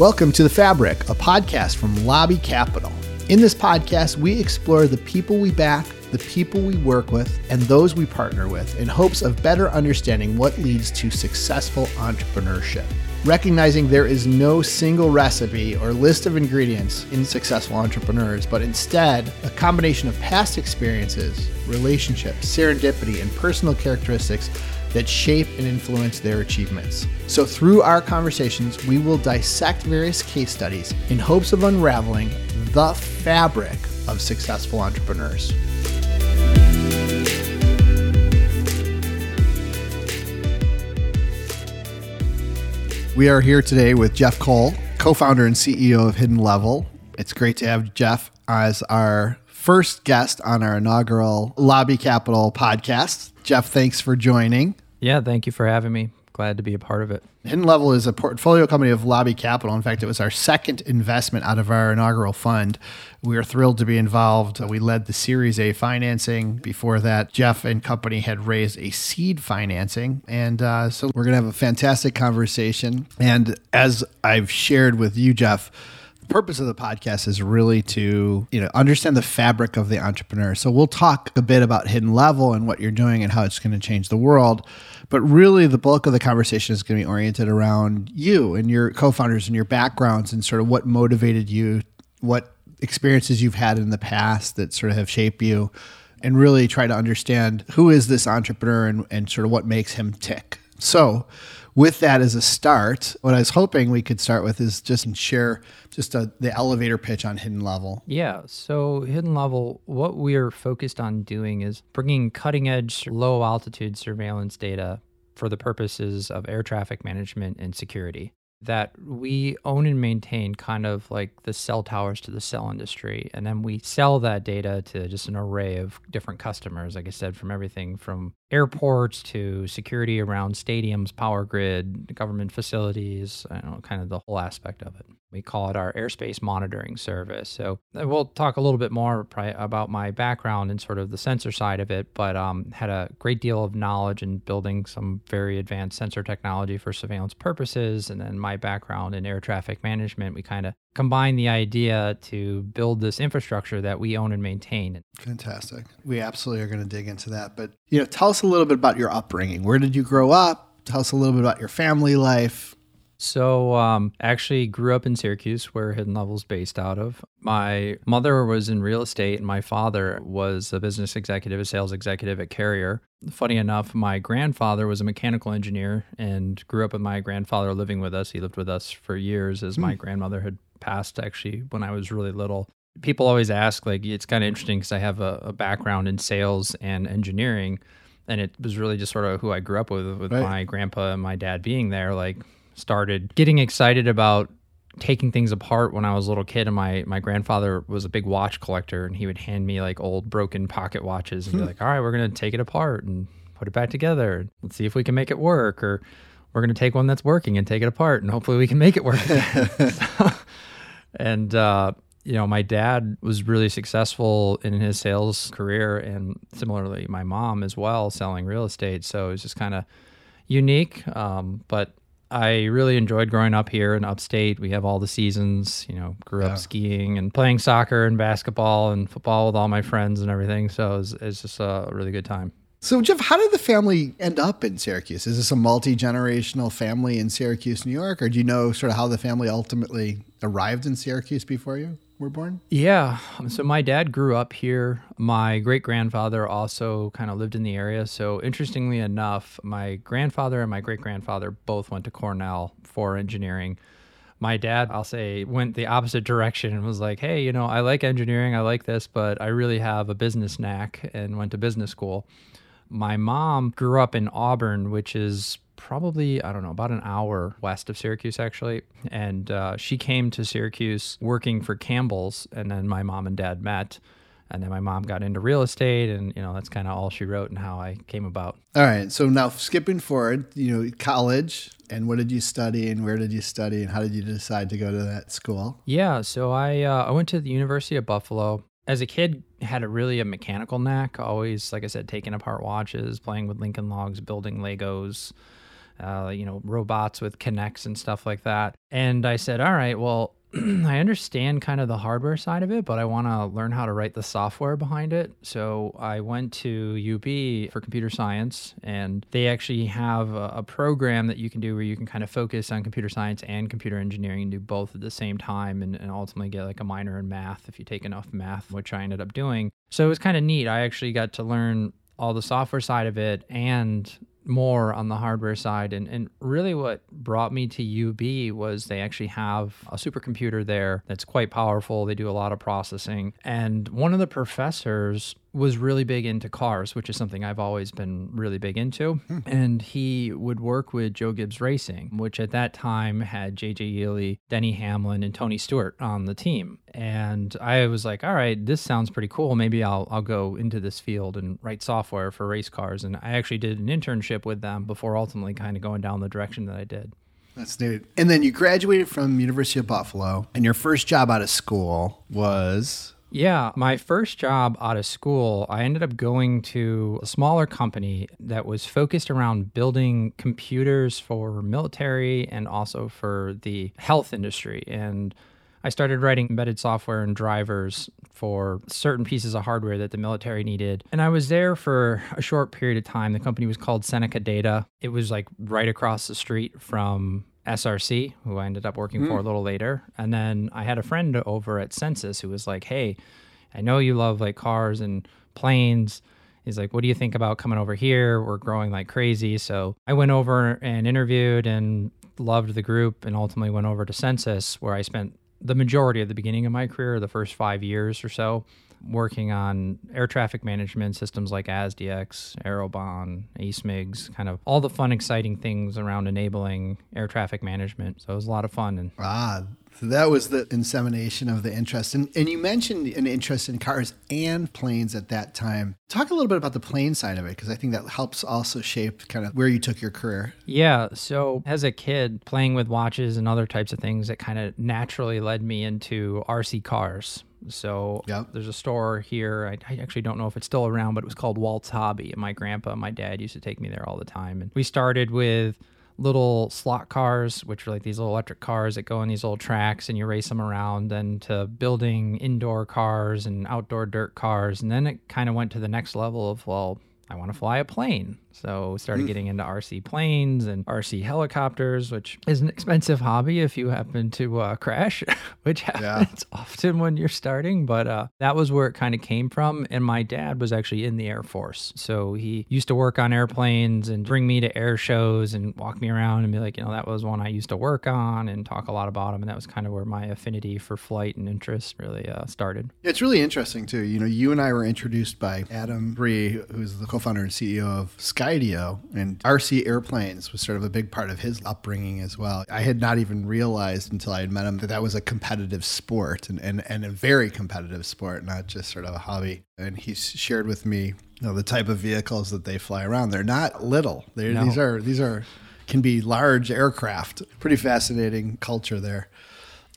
Welcome to The Fabric, a podcast from Lobby Capital. In this podcast, we explore the people we back, the people we work with, and those we partner with in hopes of better understanding what leads to successful entrepreneurship. Recognizing there is no single recipe or list of ingredients in successful entrepreneurs, but instead a combination of past experiences, relationships, serendipity, and personal characteristics that shape and influence their achievements. So, through our conversations, we will dissect various case studies in hopes of unraveling the fabric of successful entrepreneurs. We are here today with Jeff Cole, co founder and CEO of Hidden Level. It's great to have Jeff as our first guest on our inaugural Lobby Capital podcast. Jeff, thanks for joining. Yeah, thank you for having me. Glad to be a part of it. Hidden Level is a portfolio company of Lobby Capital. In fact, it was our second investment out of our inaugural fund. We are thrilled to be involved. We led the Series A financing. Before that, Jeff and company had raised a seed financing. And uh, so we're going to have a fantastic conversation. And as I've shared with you, Jeff, purpose of the podcast is really to you know understand the fabric of the entrepreneur so we'll talk a bit about hidden level and what you're doing and how it's going to change the world but really, the bulk of the conversation is going to be oriented around you and your co founders and your backgrounds and sort of what motivated you, what experiences you've had in the past that sort of have shaped you, and really try to understand who is this entrepreneur and, and sort of what makes him tick. So, with that as a start, what I was hoping we could start with is just share just a, the elevator pitch on Hidden Level. Yeah. So, Hidden Level, what we're focused on doing is bringing cutting edge, low altitude surveillance data for the purposes of air traffic management and security that we own and maintain kind of like the cell towers to the cell industry. And then we sell that data to just an array of different customers, like I said, from everything from airports to security around stadiums, power grid, government facilities, I know, kind of the whole aspect of it. We call it our airspace monitoring service. So uh, we'll talk a little bit more about my background and sort of the sensor side of it, but um, had a great deal of knowledge in building some very advanced sensor technology for surveillance purposes. And then my background in air traffic management, we kind of combine the idea to build this infrastructure that we own and maintain. Fantastic. We absolutely are going to dig into that. But you know, tell us a little bit about your upbringing. Where did you grow up? Tell us a little bit about your family life. So, um, actually grew up in Syracuse, where Hidden Level's based out of. My mother was in real estate, and my father was a business executive, a sales executive at Carrier. Funny enough, my grandfather was a mechanical engineer and grew up with my grandfather living with us. He lived with us for years as my hmm. grandmother had passed actually when I was really little. People always ask, like, it's kind of interesting because I have a, a, background in sales and engineering. And it was really just sort of who I grew up with, with right. my grandpa and my dad being there. Like, started getting excited about taking things apart when I was a little kid. And my, my grandfather was a big watch collector and he would hand me like old broken pocket watches and be hmm. like, all right, we're going to take it apart and put it back together. Let's see if we can make it work. Or we're going to take one that's working and take it apart and hopefully we can make it work. and uh, you know, my dad was really successful in his sales career, and similarly, my mom as well, selling real estate. So it was just kind of unique. Um, but I really enjoyed growing up here in upstate. We have all the seasons, you know, grew up yeah. skiing and playing soccer and basketball and football with all my friends and everything. So it was, it was just a really good time. So, Jeff, how did the family end up in Syracuse? Is this a multi generational family in Syracuse, New York, or do you know sort of how the family ultimately arrived in Syracuse before you were born? Yeah. So, my dad grew up here. My great grandfather also kind of lived in the area. So, interestingly enough, my grandfather and my great grandfather both went to Cornell for engineering. My dad, I'll say, went the opposite direction and was like, hey, you know, I like engineering, I like this, but I really have a business knack and went to business school my mom grew up in Auburn, which is probably I don't know about an hour west of Syracuse actually, and uh, she came to Syracuse working for Campbell's, and then my mom and dad met. And then my mom got into real estate, and you know that's kind of all she wrote and how I came about. All right, so now skipping forward, you know, college, and what did you study, and where did you study, and how did you decide to go to that school? Yeah, so I uh, I went to the University of Buffalo as a kid had a really a mechanical knack always like i said taking apart watches playing with lincoln logs building legos uh, you know, robots with K'NEX and stuff like that. And I said, all right, well, I understand kind of the hardware side of it, but I want to learn how to write the software behind it. So I went to UB for computer science, and they actually have a, a, program that you can do where you can kind of focus on computer science and computer engineering and do both at the same time and, and ultimately get like a minor in math if you take enough math, which I ended up doing. So it was kind of neat. I actually got to learn all the software side of it and more on the hardware side. And, and really, what brought me to UB was they actually have a supercomputer there that's quite powerful. They do a lot of processing. And one of the professors was really big into cars, which is something I've always been really big into. Hmm. And he would work with Joe Gibbs Racing, which at that time had JJ Yeley, Denny Hamlin, and Tony Stewart on the team. And I was like, all right, this sounds pretty cool. Maybe I'll I'll go into this field and write software for race cars. And I actually did an internship with them before ultimately kind of going down the direction that I did. That's neat. And then you graduated from University of Buffalo, and your first job out of school was yeah, my first job out of school, I ended up going to a smaller company that was focused around building computers for military and also for the health industry. And I started writing embedded software and drivers for certain pieces of hardware that the military needed. And I was there for a short period of time. The company was called Seneca Data. It was like right across the street from SRC, who I ended up working mm. for a hmm. little later. And then I had a friend over at Sensis who was like, Hey, I know you love like cars and planes. He's like, What do you think about coming over here? We're growing like crazy. So I went over and interviewed and loved the group and ultimately went over to Sensis, where I spent the majority of the beginning of my career, the first five years or so working on air traffic management systems like ASDE-X, Aerobahn, A-SMGCS, kind of all the fun, exciting things around enabling air traffic management. So it was a lot of fun. And ah, so that was the insemination of the interest. And, and you mentioned an interest in cars and planes at that time. Talk a little bit about the plane side of it, because I think that helps also shape kind of where you took your career. Yeah. So as a kid, playing with watches and other types of things, that kind of naturally led me into RC cars. So yep. there's a store here. I, I, actually don't know if it's still around, but it was called Walt's Hobby. And my grandpa, my dad used to take me there all the time. And we started with little slot cars, which are like these little electric cars that go on these little tracks and you race them around, then to building indoor cars and outdoor dirt cars. And then it kind of went to the next level of, well, I want to fly a plane. So we started mm. getting into RC planes and RC helicopters, which is an expensive hobby if you happen to uh, crash, which happens yeah. often when you're starting. But uh, that was where it kind of came from. And my dad was actually in the Air Force, so he used to work on airplanes and bring me to air shows and walk me around and be like, you know, that was one I used to work on and talk a lot about them. And that was kind of where my affinity for flight and interest really uh, started. It's really interesting too. You know, you and I were introduced by Adam Bry, who's the co-founder and CEO of Sky Skydio and RC airplanes was sort of a big part of his upbringing as well. I had not even realized until I had met him that that was a competitive sport and, and, and a very competitive sport, not just sort of a hobby. And he shared with me you know, the type of vehicles that they fly around. They're not little. They're, no. These are these are can be large aircraft. Pretty fascinating culture there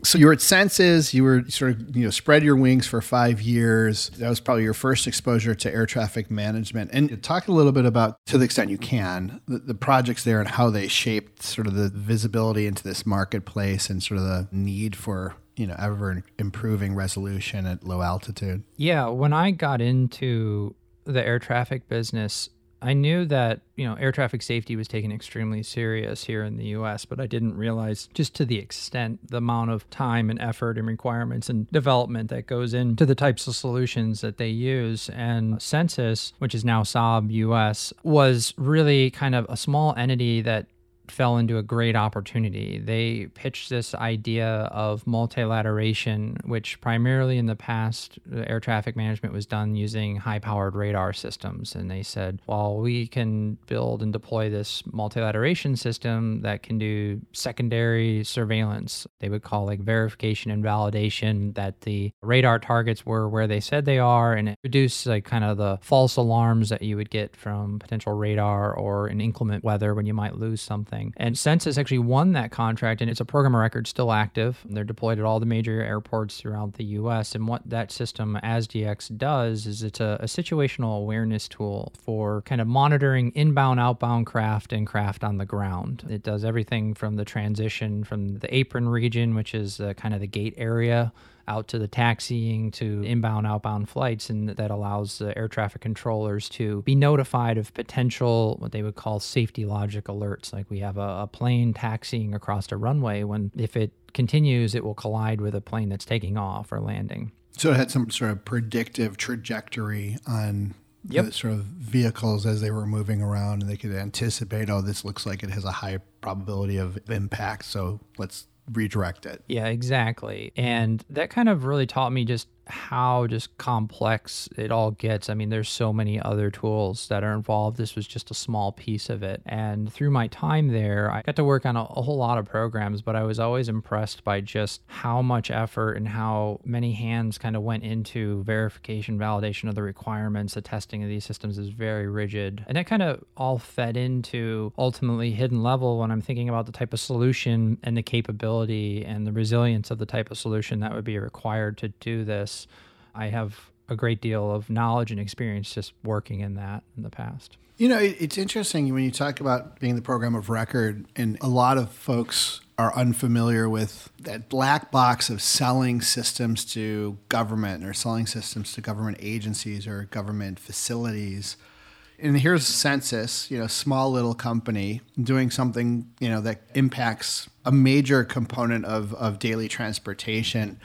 so you were at Sensis, you were sort of, you know, spread your wings for five years. That was probably your first exposure to air traffic management. And talk a little bit about, to the extent you can, the, the projects there and how they shaped sort of the visibility into this marketplace and sort of the need for you know ever improving resolution at low altitude yeah when i got into the air traffic business I knew that, you know, air traffic safety was taken extremely serious here in the US, but I didn't realize just to the extent the amount of time and effort and requirements and development that goes into the types of solutions that they use. And Sensis, which is now Saab US, was really kind of a small entity that fell into a great opportunity. They pitched this idea of multilateration, which primarily in the past, air traffic management was done using high powered radar systems. And they said, well, we can build and deploy this multilateration system that can do secondary surveillance. They would call like verification and validation that the radar targets were where they said they are and it reduced like kind of the false alarms that you would get from potential radar or in inclement weather when you might lose something thing. And Sensis actually won that contract, and it's a program of record still active. They're deployed at all the major airports throughout the U.S. And what that system, ASDE-X, does is it's a, a situational awareness tool for kind of monitoring inbound, outbound craft and craft on the ground. It does everything from the transition from the apron region, which is uh, kind of the gate area out to the taxiing to inbound outbound flights and that allows the air traffic controllers to be notified of potential what they would call safety logic alerts like we have a, a plane taxiing across a runway when if it continues it will collide with a plane that's taking off or landing so it had some sort of predictive trajectory on yep. the sort of vehicles as they were moving around and they could anticipate oh this looks like it has a high probability of impact so let's redirect it. Yeah, exactly. And that kind of really taught me just how just complex it all gets. I mean, there's so many other tools that are involved. This was just a small piece of it. And through my time there, I got to work on a, a, whole lot of programs, but I was always impressed by just how much effort and how many hands kind of went into verification, validation of the requirements. The testing of these systems is very rigid. And that kind of all fed into ultimately hidden level when I'm thinking about the type of solution and the capability and the resilience of the type of solution that would be required to do this I have a great deal of knowledge and experience just working in that in the past. You know, it's interesting when you talk about being the program of record, and a lot of folks are unfamiliar with that black box of selling systems to government or selling systems to government agencies or government facilities. And here's Sensis, you know, small little company doing something, you know, that impacts a major component of, of daily transportation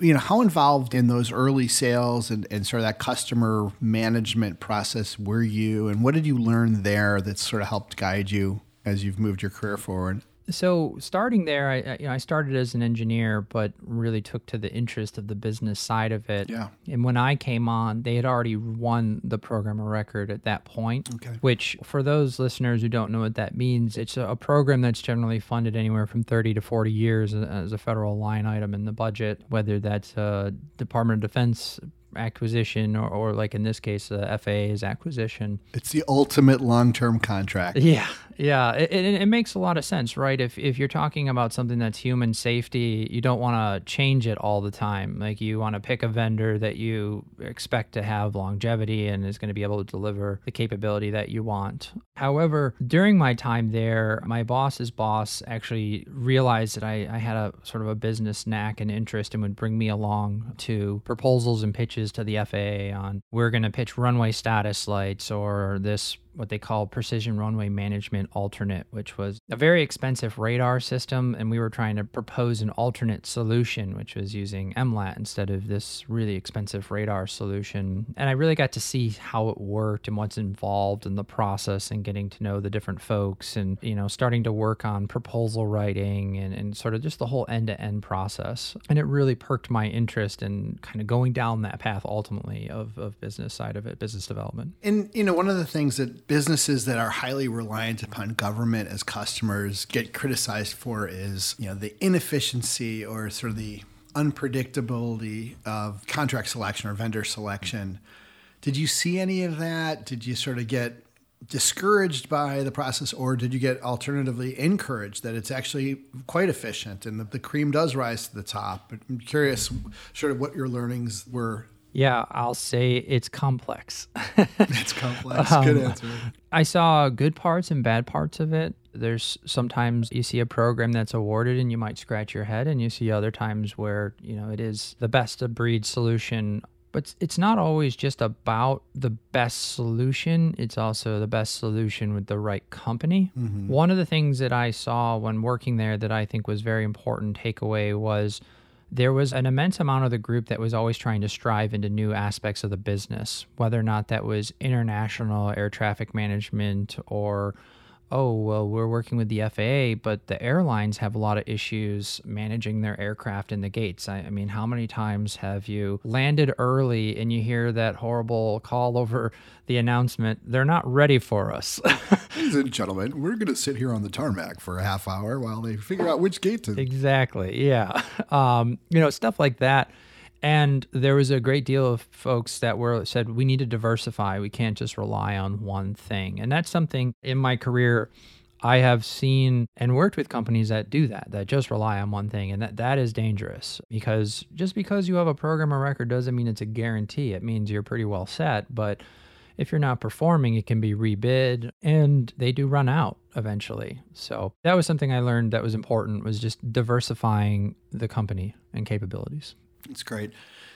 you know, how involved in those early sales and, and sort of that customer management process were you, and what did you learn there that sort of helped guide you as you've moved your career forward? So starting there, I you know I started as an engineer, but really took to the interest of the business side of it. Yeah. And when I came on, they had already won the program of record at that point. Okay. Which, for those listeners who don't know what that means, it's a program that's generally funded anywhere from 30 to 40 years as a federal line item in the budget, whether that's a Department of Defense acquisition or, or like in this case the FAA's acquisition. It's the ultimate long-term contract. Yeah, yeah, it, it, it, makes a lot of sense, right? If if you're talking about something that's human safety, you don't want to change it all the time. Like you want to pick a vendor that you expect to have longevity and is going to be able to deliver the capability that you want. However, during my time there, my boss's boss actually realized that I, I had a sort of a business knack and interest and would bring me along to proposals and pitches to the FAA on we're going to pitch runway status lights or this what they call precision runway management alternate, which was a very expensive radar system. And we were trying to propose an alternate solution, which was using MLAT instead of this really expensive radar solution. And I really got to see how it worked and what's involved in the process and getting to know the different folks and, you know, starting to work on proposal writing and, and sort of just the whole end to end process. And it really perked my interest in kind of going down that path ultimately of, of business side of it, business development. And, you know, one of the things that businesses that are highly reliant upon government as customers get criticized for is, you know, the inefficiency or sort of the unpredictability of contract selection or vendor selection. Did you see any of that? Did you sort of get discouraged by the process, or did you get alternatively encouraged that it's actually quite efficient and that the cream does rise to the top? I'm curious, sort of, what your learnings were yeah, I'll say it's complex. it's complex. Um, good answer. I saw good parts and bad parts of it. There's sometimes you see a program that's awarded and you might scratch your head, and you see other times where, you know, it is the best of breed solution. But it's not always just about the best solution, it's also the best solution with the right company. Mm-hmm. One of the things that I saw when working there that I think was very important takeaway was there was an immense amount of the group that was always trying to strive into new aspects of the business, whether or not that was international air traffic management or oh, well, we're working with the FAA, but the airlines have a lot of issues managing their aircraft in the gates. I, I, mean, how many times have you landed early and you hear that horrible call over the announcement, they're not ready for us? Ladies and gentlemen, we're going to sit here on the tarmac for a half hour while they figure out which gate to. Exactly. Yeah. Um, you know, stuff like that and there was a great deal of folks that were said we need to diversify. We can't just rely on one thing. And that's something in my career I have seen and worked with companies that do that, that just rely on one thing. And that, that is dangerous because just because you have a program or record doesn't mean it's a guarantee. It means you're pretty well set. But if you're not performing, it can be rebid and they do run out eventually. So that was something I learned that was important was just diversifying the company and capabilities. That's great.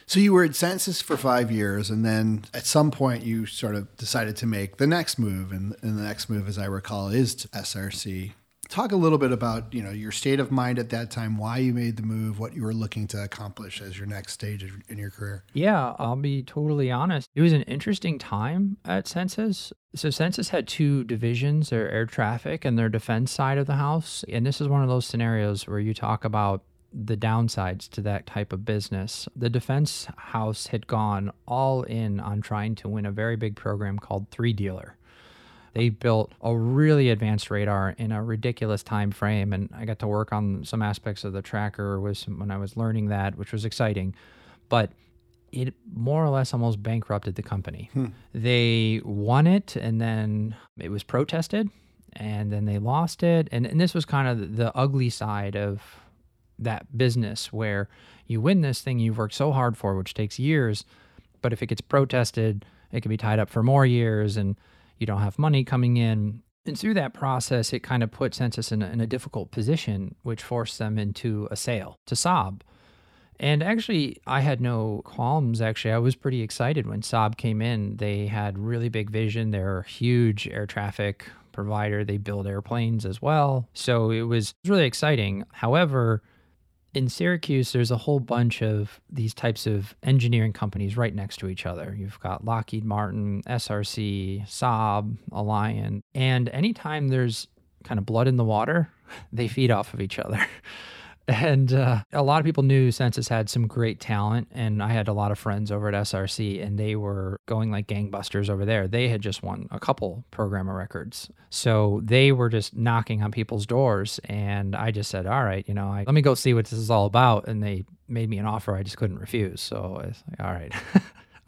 So you were at Sensis for five years, and then at some point you sort of decided to make the next move, and, and the next move, as I recall, is to SRC. Talk a little bit about you know your state of mind at that time, why you made the move, what you were looking to accomplish as your next stage in your career. Yeah, I'll be totally honest. It was an interesting time at Sensis. So Sensis had two divisions: their air traffic and their defense side of the house. And this is one of those scenarios where you talk about the downsides to that type of business. The defense house had gone all in on trying to win a very big program called 3DELRR. They built a really advanced radar in a ridiculous time frame, and I got to work on some aspects of the tracker was when I was learning that, which was exciting. But it more or less almost bankrupted the company. Hmm. They won it, and then it was protested, and then they lost it, and, and this was kind of the ugly side of that business where you win this thing you've worked so hard for, which takes years, but if it gets protested, it can be tied up for more years and you don't have money coming in. And through that process, it kind of put Sensis in a, in a difficult position, which forced them into a sale to Saab. And actually, I had no qualms. Actually, I was pretty excited when Saab came in. They had really big vision. They're a huge air traffic provider. They build airplanes as well. So it was really exciting. However, in Syracuse, there's a whole bunch of these types of engineering companies right next to each other. You've got Lockheed Martin, SRC, Saab, Alion. And anytime there's kind of blood in the water, they feed off of each other. And uh, a lot of people knew Sensis had some great talent. And I had a lot of friends over at SRC, and they were going like gangbusters over there. They had just won a couple programmer records. So they were just knocking on people's doors. And I just said, all right, you know, I, let me go see what this is all about. And they made me an offer I just couldn't refuse. So I was like, all right.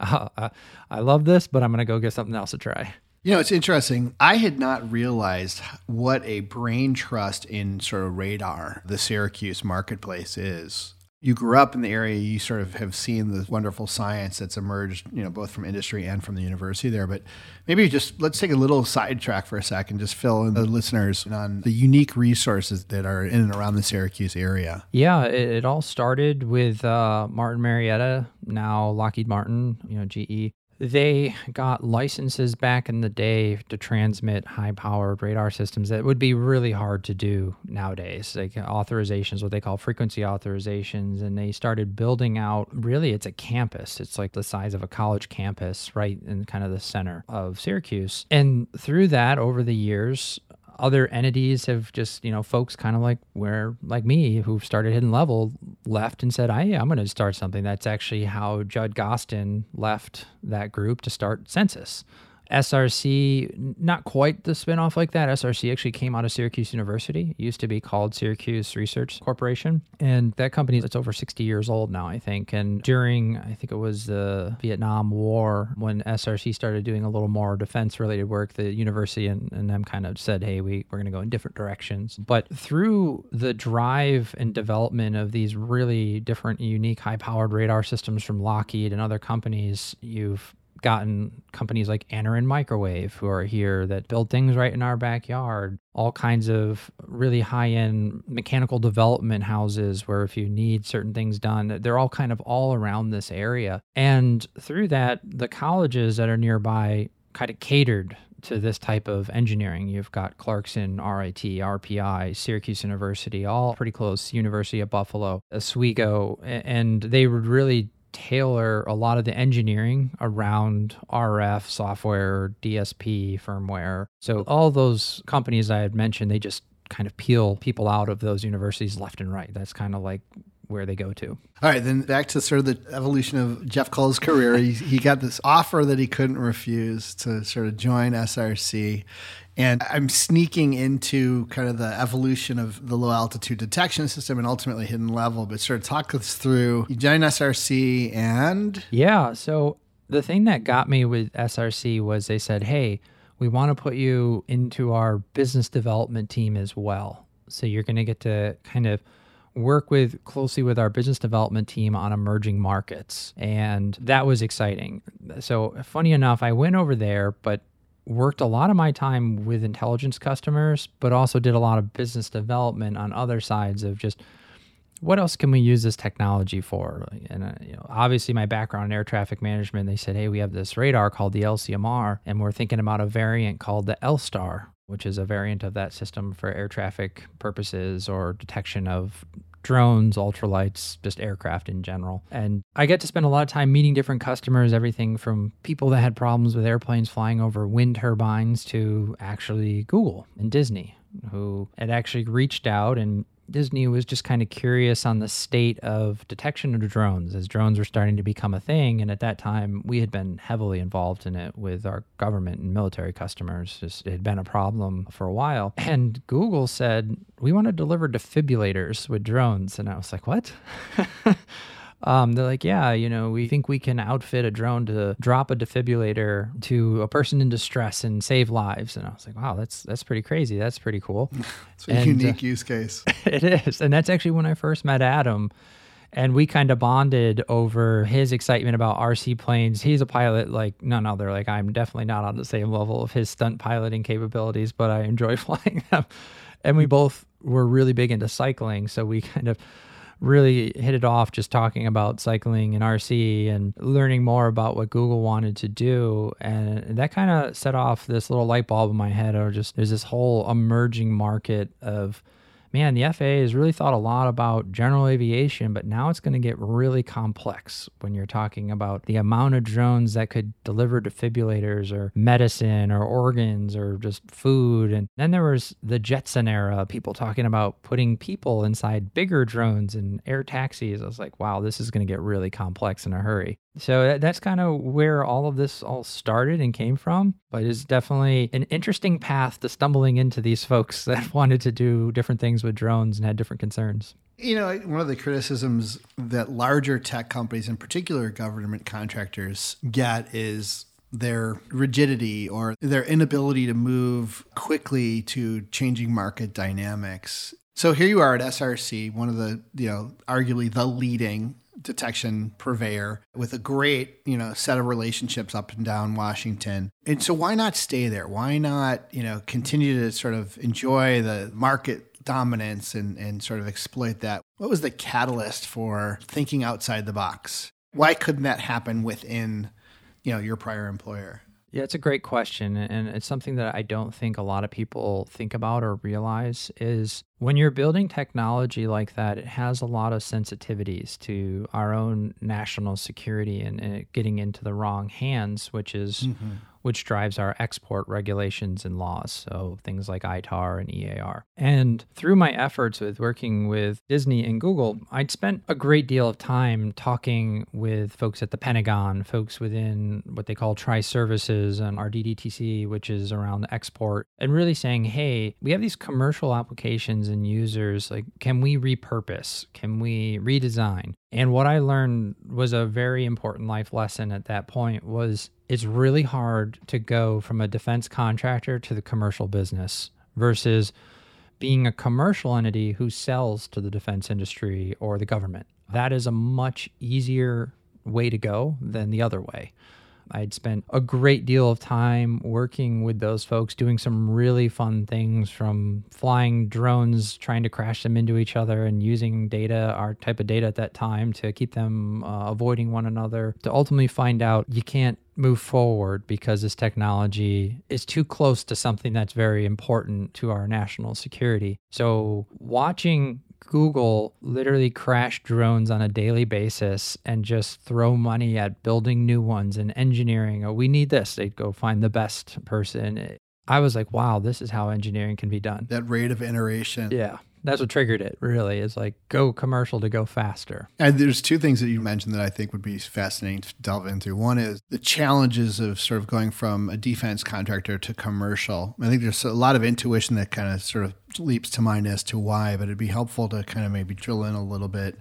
uh, I love this, but I'm going to go get something else to try. You know, it's interesting. I had not realized what a brain trust in sort of radar the Syracuse marketplace is. You grew up in the area, you sort of have seen the wonderful science that's emerged, you know, both from industry and from the university there. But maybe just let's take a little sidetrack for a second, just fill in the listeners on the unique resources that are in and around the Syracuse area. Yeah, it, it all started with uh, Martin Marietta, now Lockheed Martin, you know, GE they got licenses back in the day to transmit high powered radar systems that would be really hard to do nowadays. Like uh, authorizations what they call frequency authorizations and they started building out really it's a campus. It's like the size of a college campus right in kind of the center of syracuse. And through that over the years other entities have just you know folks kind of like where like me who started hidden level left and said i i'm going to start something. That's actually how judd gostin left that group to start Sensis SRC, not quite the spinoff like that. SRC actually came out of Syracuse University. It used to be called Syracuse Research Corporation. And that company, it's over 60 years old now, I think. And during, I think it was the Vietnam War, when SRC started doing a little more defense related work, the university and, and them kind of said, hey, we, we're going to go in different directions. But through the drive and development of these really different, unique, high powered radar systems from Lockheed and other companies, you've gotten companies like Anaren Microwave who are here that build things right in our backyard. All kinds of really high end mechanical development houses where if you need certain things done, they're all kind of all around this area. And through that, the colleges that are nearby kind of catered to this type of engineering. You've got Clarkson, RIT, RPI, Syracuse University, all pretty close, University of Buffalo, Oswego, and they would really tailor a lot of the engineering around RF software, DSP, firmware. So all those companies I had mentioned, they just kind of peel people out of those universities left and right. That's kind of like where they go to. All right, then back to sort of the evolution of Jeff Cole's career. he, he got this offer that he couldn't refuse to sort of join SRC. And I'm sneaking into kind of the evolution of the low altitude detection system and ultimately hidden level. But sort of talk us through you joined SRC and yeah. So the thing that got me with SRC was they said, "Hey, we want to put you into our business development team as well. So you're going to get to kind of work with closely with our business development team on emerging markets. And that was exciting. So, funny enough, I went over there, but worked a lot of my time with intelligence customers, but also did a lot of business development on other sides of just what else can we use this technology for? And uh, you know, obviously, my background in air traffic management, they said, hey, we have this radar called the LCMR, and we're thinking about a variant called the LSTAR, which is a variant of that system for air traffic purposes or detection of drones, ultralights, just aircraft in general. And I get to spend a lot of time meeting different customers, everything from people that had problems with airplanes flying over wind turbines to actually Google and Disney, who had actually reached out and Disney was just kind of curious on the state of detection of drones as drones were starting to become a thing. And at that time, we had been heavily involved in it with our government and military customers. Just, it had been a problem for a while. And Google said, We want to deliver defibrillators with drones. And I was like, What? Um, they're like, yeah, you know, we think we can outfit a drone to drop a defibrillator to a person in distress and save lives. And I was like, wow, that's that's pretty crazy. That's pretty cool. it's a and, unique uh, use case. it is, and that's actually when I first met Adam. And we kind of bonded over his excitement about RC planes. He's a pilot, like none other. Like I'm definitely not on the same level of his stunt piloting capabilities, but I enjoy flying them. And we both were really big into cycling, so we kind of really hit it off just talking about cycling and RC and learning more about what Google wanted to do. And that kind of set off this little light bulb in my head or just there's this whole emerging market of man, the FAA has really thought a lot about general aviation, but now it's going to get really complex when you're talking about the amount of drones that could deliver defibrillators or medicine or organs or just food. And then there was the Jetson era, people talking about putting people inside bigger drones and air taxis. I was like, wow, this is going to get really complex in a hurry. So that's kind of where all of this all started and came from. But it's definitely an interesting path to stumbling into these folks that wanted to do different things with drones and had different concerns. You know, one of the criticisms that larger tech companies, in particular government contractors, get is their rigidity or their inability to move quickly to changing market dynamics. So here you are at SRC, one of the, you know, arguably the leading detection purveyor with a great, you know, set of relationships up and down Washington. And so why not stay there? Why not, you know, continue to sort of enjoy the market dominance and, and sort of exploit that? What was the catalyst for thinking outside the box? Why couldn't that happen within, you know, your prior employer? Yeah, it's a great question. And it's something that I don't think a lot of people think about or realize is when you're building technology like that, it has a lot of sensitivities to our own national security and, and getting into the wrong hands, which is mm-hmm which drives our export regulations and laws, so things like ITAR and EAR. And through my efforts with working with Disney and Google, I'd spent a great deal of time talking with folks at the Pentagon, folks within what they call tri services and our DDTC, which is around export, and really saying, hey, we have these commercial applications and users. Like, can we repurpose? Can we redesign? And what I learned was a very important life lesson at that point was it's really hard to go from a defense contractor to the commercial business versus being a commercial entity who sells to the defense industry or the government. That is a much easier way to go than the other way. I'd spent a great deal of time working with those folks, doing some really fun things from flying drones, trying to crash them into each other, and using data, our type of data at that time, to keep them uh, avoiding one another, to ultimately find out you can't move forward because this technology is too close to something that's very important to our national security. So, watching Google literally crash drones on a daily basis and just throw money at building new ones and engineering. Oh, we need this. They'd go find the best person. I was like, wow, this is how engineering can be done. That rate of iteration. Yeah that's what triggered it really is like go commercial to go faster. And there's two things that you mentioned that i think would be fascinating to delve into. One is the challenges of sort of going from a defense contractor to commercial. I think there's a lot of intuition that kind of sort of leaps to mind as to why but it'd be helpful to kind of maybe drill in a little bit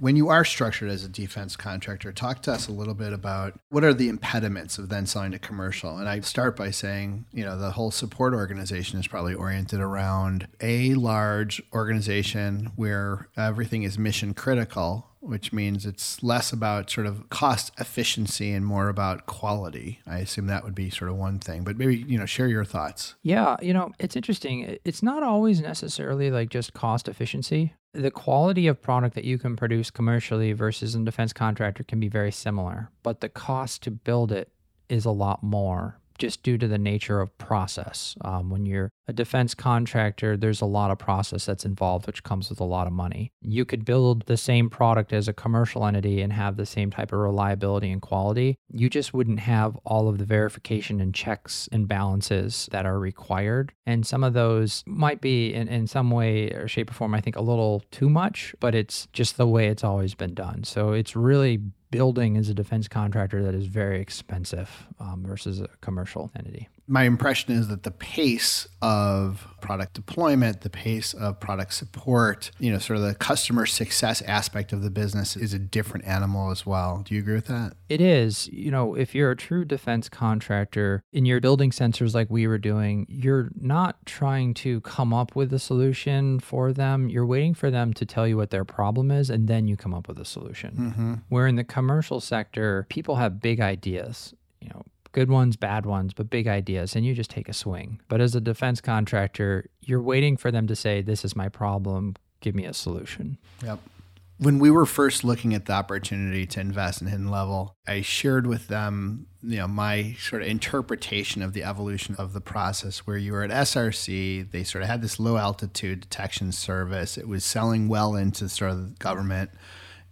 When you are structured as a defense contractor, talk to us a little bit about what are the impediments of then selling to commercial. And I start by saying, you know, the whole support organization is probably oriented around a large organization where everything is mission critical which means it's less about sort of cost efficiency and more about quality. I assume that would be sort of one thing, but maybe, you know, share your thoughts. Yeah, you know, it's interesting. It's not always necessarily like just cost efficiency. The quality of product that you can produce commercially versus a defense contractor can be very similar, but the cost to build it is a lot more just due to the nature of process. Um, when you're a defense contractor, there's a lot of process that's involved, which comes with a lot of money. You could build the same product as a commercial entity and have the same type of reliability and quality. You just wouldn't have all of the verification and checks and balances that are required. And some of those might be, in, in some way or shape or form, I think a little too much, but it's just the way it's always been done. So it's really building is a defense contractor that is very expensive um, versus a commercial entity my impression is that the pace of product deployment, the pace of product support, you know, sort of the customer success aspect of the business is a different animal as well. Do you agree with that? It is. You know, if you're a true defense contractor and you're building sensors like we were doing, you're not trying to come up with a solution for them. You're waiting for them to tell you what their problem is and then you come up with a solution. Mm-hmm. Where in the commercial sector, people have big ideas. Good ones, bad ones, but big ideas, and you just take a swing. But as a defense contractor, you're waiting for them to say, This is my problem, give me a solution. Yep. When we were first looking at the opportunity to invest in Hidden Level, I shared with them, you know, my sort of interpretation of the evolution of the process where you were at SRC, they sort of had this low altitude detection service. It was selling well into sort of the government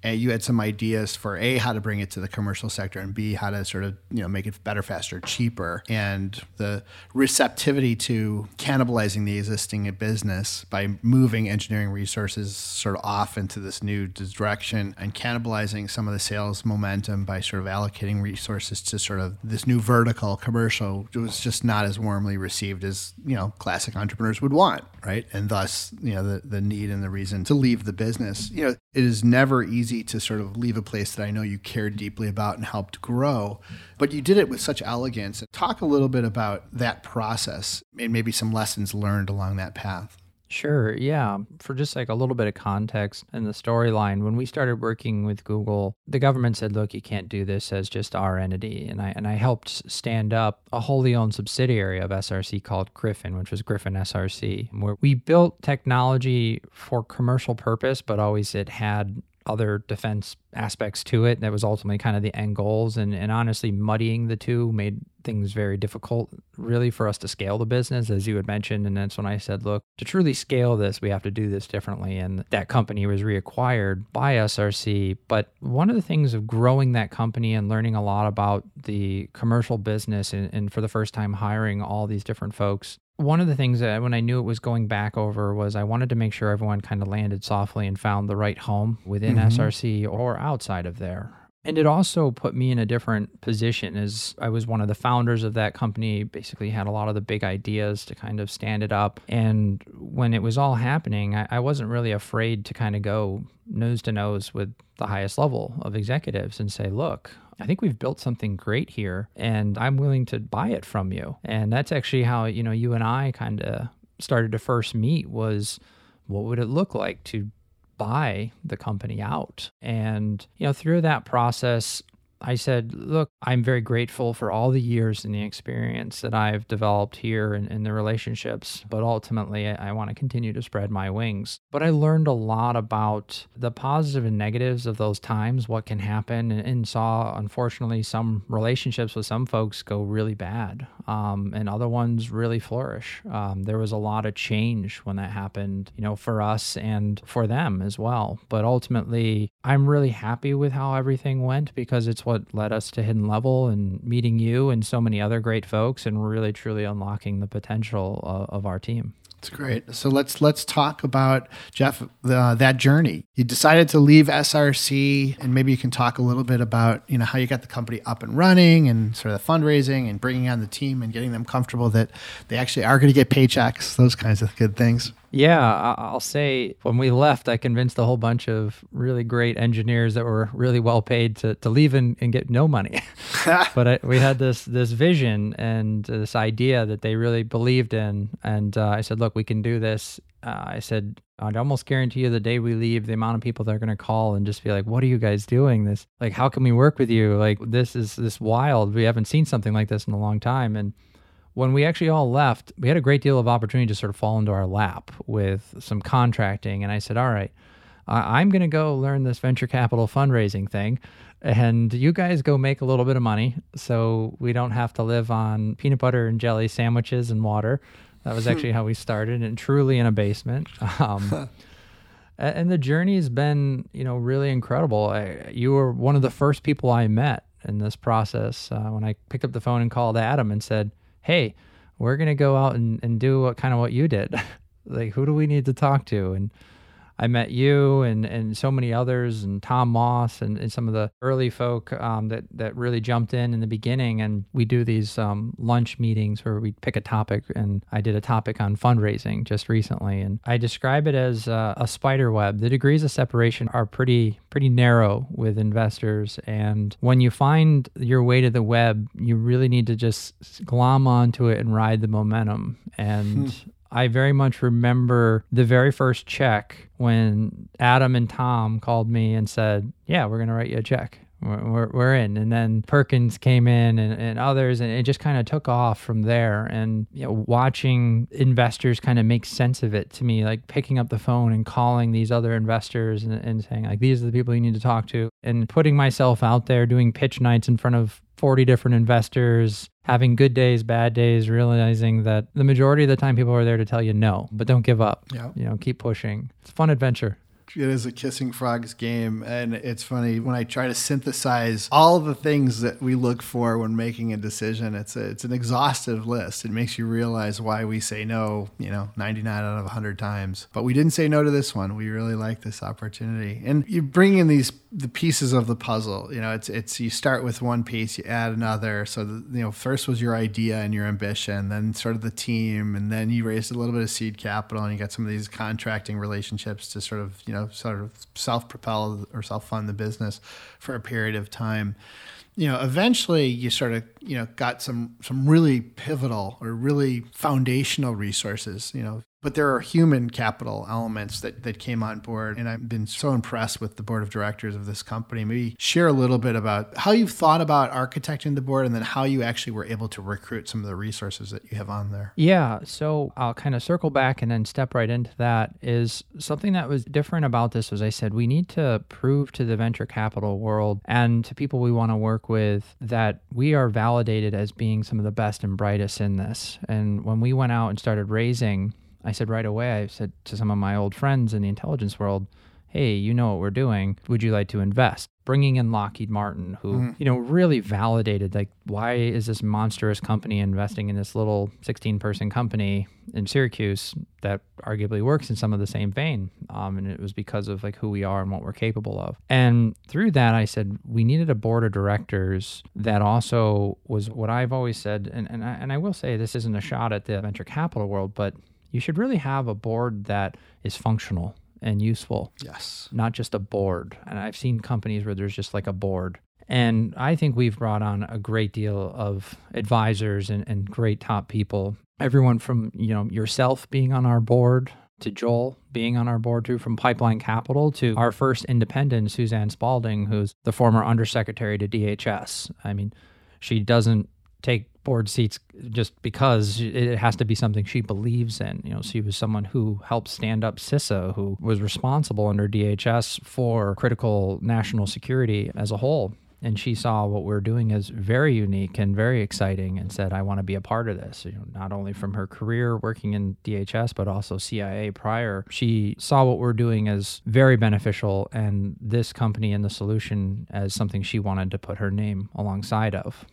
and you had some ideas for a how to bring it to the commercial sector and b how to sort of you know make it better faster cheaper. And the receptivity to cannibalizing the existing business by moving engineering resources sort of off into this new direction and cannibalizing some of the sales momentum by sort of allocating resources to sort of this new vertical commercial was just not as warmly received as you know classic entrepreneurs would want right? And thus you know the, the need and the reason to leave the business. You know it is never easy easy to sort of leave a place that I know you cared deeply about and helped grow, but you did it with such elegance. Talk a little bit about that process and maybe some lessons learned along that path. Sure. Yeah. For just like a little bit of context in the storyline, when we started working with Google, the government said, "Look, you can't do this as just our entity." And I and I helped stand up a wholly owned subsidiary of SRC called Gryphon, which was Gryphon SRC, where we built technology for commercial purpose, but always it had other defense aspects to it that was ultimately kind of the end goals. And, and honestly muddying the two made things very difficult really for us to scale the business as you had mentioned. And that's when i said look to truly scale this we have to do this differently. And that company was reacquired by src but one of the things of growing that company and learning a lot about the commercial business and, and for the first time hiring all these different folks one of the things that when I knew it was going back over was I wanted to make sure everyone kind of landed softly and found the right home within mm-hmm. SRC or outside of there. And it also put me in a different position as I was one of the founders of that company, basically had a lot of the big ideas to kind of stand it up. And when it was all happening, I, I wasn't really afraid to kind of go nose to nose with the highest level of executives and say, look, I think we've built something great here and I'm willing to buy it from you. And that's actually how, you know, you and I kind of started to first meet was what would it look like to buy the company out? And, you know, through that process, I said, Look, I'm very grateful for all the years and the experience that I've developed here and, and the relationships, but ultimately I, I want to continue to spread my wings. But I learned a lot about the positive and negatives of those times, what can happen, and, and saw, unfortunately, some relationships with some folks go really bad um, and other ones really flourish. Um, there was a lot of change when that happened, you know, for us and for them as well. But ultimately, I'm really happy with how everything went because it's what led us to Hidden Level and meeting you and so many other great folks and really truly unlocking the potential of, of our team. That's great. So let's let's talk about Jeff that journey. You decided to leave SRC, and maybe you can talk a little bit about you know how you got the company up and running, and sort of the fundraising, and bringing on the team, and getting them comfortable that they actually are going to get paychecks, those kinds of good things. Yeah, I'll say when we left, I convinced a whole bunch of really great engineers that were really well paid to, to leave and, and get no money. but I, we had this this vision and this idea that they really believed in, and uh, I said, "Look, we can do this." Uh, I said, "I'd almost guarantee you the day we leave, the amount of people that are going to call and just be like, "What are you guys doing? This like, how can we work with you? Like, this is this wild. We haven't seen something like this in a long time." And when we actually all left, we had a great deal of opportunity to sort of fall into our lap with some contracting. And I said, all right, I'm going to go learn this venture capital fundraising thing. And you guys go make a little bit of money so we don't have to live on peanut butter and jelly sandwiches and water. That was actually how we started, and truly in a basement. Um, and the journey has been, you know, really incredible. I, you were one of the first people I met in this process uh, when I picked up the phone and called Adam and said, hey, we're going to go out and, and do what kind of what you did. like, who do we need to talk to? And I met you and, and so many others and Tom Moss and, and some of the early folk um, that, that really jumped in in the beginning. And we do these um, lunch meetings where we pick a topic. And I did a topic on fundraising just recently. And I describe it as uh, a spider web. The degrees of separation are pretty, pretty narrow with investors. And when you find your way to the web, you really need to just glom onto it and ride the momentum. And hmm. I very much remember the very first check when Adam and Tom called me and said, Yeah, we're going to write you a check. We're, we're in. And then Perkins came in and, and others, and it just kind of took off from there. And, you know, watching investors kind of make sense of it to me, like picking up the phone and calling these other investors and, and saying, like, these are the people you need to talk to, and putting myself out there doing pitch nights in front of 40 different investors, having good days, bad days, realizing that the majority of the time people are there to tell you no, but don't give up. Yeah. You know, keep pushing. It's a fun adventure it is a kissing frogs game and it's funny when i try to synthesize all the things that we look for when making a decision it's a, it's an exhaustive list. It makes you realize why we say no you know 99 out of 100 times. But we didn't say no to this one. We really like this opportunity. And you bring in these the pieces of the puzzle you know it's it's you start with one piece you add another. So the, you know first was your idea and your ambition then sort of the team and then you raised a little bit of seed capital and you got some of these contracting relationships to sort of you know know, sort of self propel or self fund the business for a period of time. You know, eventually you sort of, you know, got some some really pivotal or really foundational resources, you know, but there are human capital elements that, that came on board. And I've been so impressed with the board of directors of this company. Maybe share a little bit about how you've thought about architecting the board and then how you actually were able to recruit some of the resources that you have on there. Yeah. So I'll kind of circle back and then step right into that is something that was different about this was I said, we need to prove to the venture capital world and to people we want to work with that we are validated as being some of the best and brightest in this. And when we went out and started raising, I said right away, I said to some of my old friends in the intelligence world, hey, you know what we're doing. Would you like to invest? Bringing in Lockheed Martin, who, mm-hmm. you know, really validated like, why is this monstrous company investing in this little 16 person company in Syracuse that arguably works in some of the same vein? Um, and it was because of like who we are and what we're capable of. And through that, I said, we needed a board of directors that also was what I've always said. And, and, I, and I will say this isn't a shot at the venture capital world, but you should really have a board that is functional and useful. Yes. Not just a board. And I've seen companies where there's just like a board. And I think we've brought on a great deal of advisors and, and great top people. Everyone from, you know, yourself being on our board to Joel being on our board too, from Pipeline Capital to our first independent, Suzanne Spalding, who's the former undersecretary to DHS. I mean, she doesn't take board seats just because it has to be something she believes in. You know, she was someone who helped stand up CISA, who was responsible under DHS for critical national security as a whole. And she saw what we're doing as very unique and very exciting and said, I want to be a part of this. You know, not only from her career working in DHS, but also CIA prior. She saw what we're doing as very beneficial and this company and the solution as something she wanted to put her name alongside of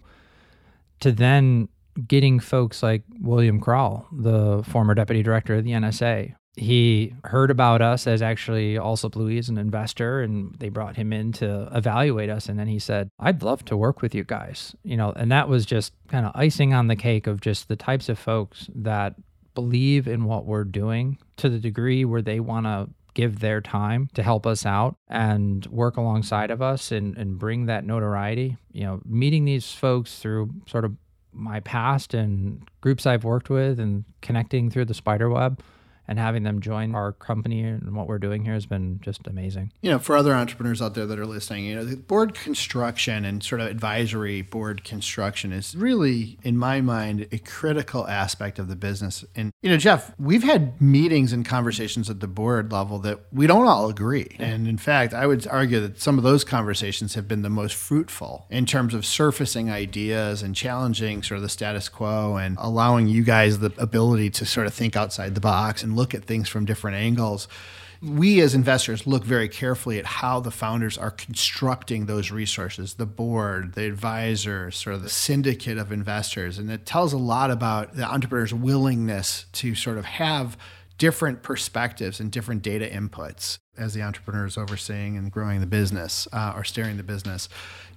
to then getting folks like William Crowell, the former deputy director of the NSA. He heard about us as actually Alsop Louie, an investor, and they brought him in to evaluate us. And then he said, I'd love to work with you guys. You know, and that was just kind of icing on the cake of just the types of folks that believe in what we're doing to the degree where they want to give their time to help us out and work alongside of us and, and bring that notoriety. You know, meeting these folks through sort of my past and groups I've worked with and connecting through the spider web and having them join our company and what we're doing here has been just amazing. You know, for other entrepreneurs out there that are listening, you know, the board construction and sort of advisory board construction is really, in my mind, a critical aspect of the business. And, you know, Jeff, we've had meetings and conversations at the board level that we don't all agree. And in fact, I would argue that some of those conversations have been the most fruitful in terms of surfacing ideas and challenging sort of the status quo and allowing you guys the ability to sort of think outside the box and look at things from different angles. We as investors look very carefully at how the founders are constructing those resources, the board, the advisors, sort of the syndicate of investors. And it tells a lot about the entrepreneur's willingness to sort of have different perspectives and different data inputs as the entrepreneur is overseeing and growing the business uh, or steering the business.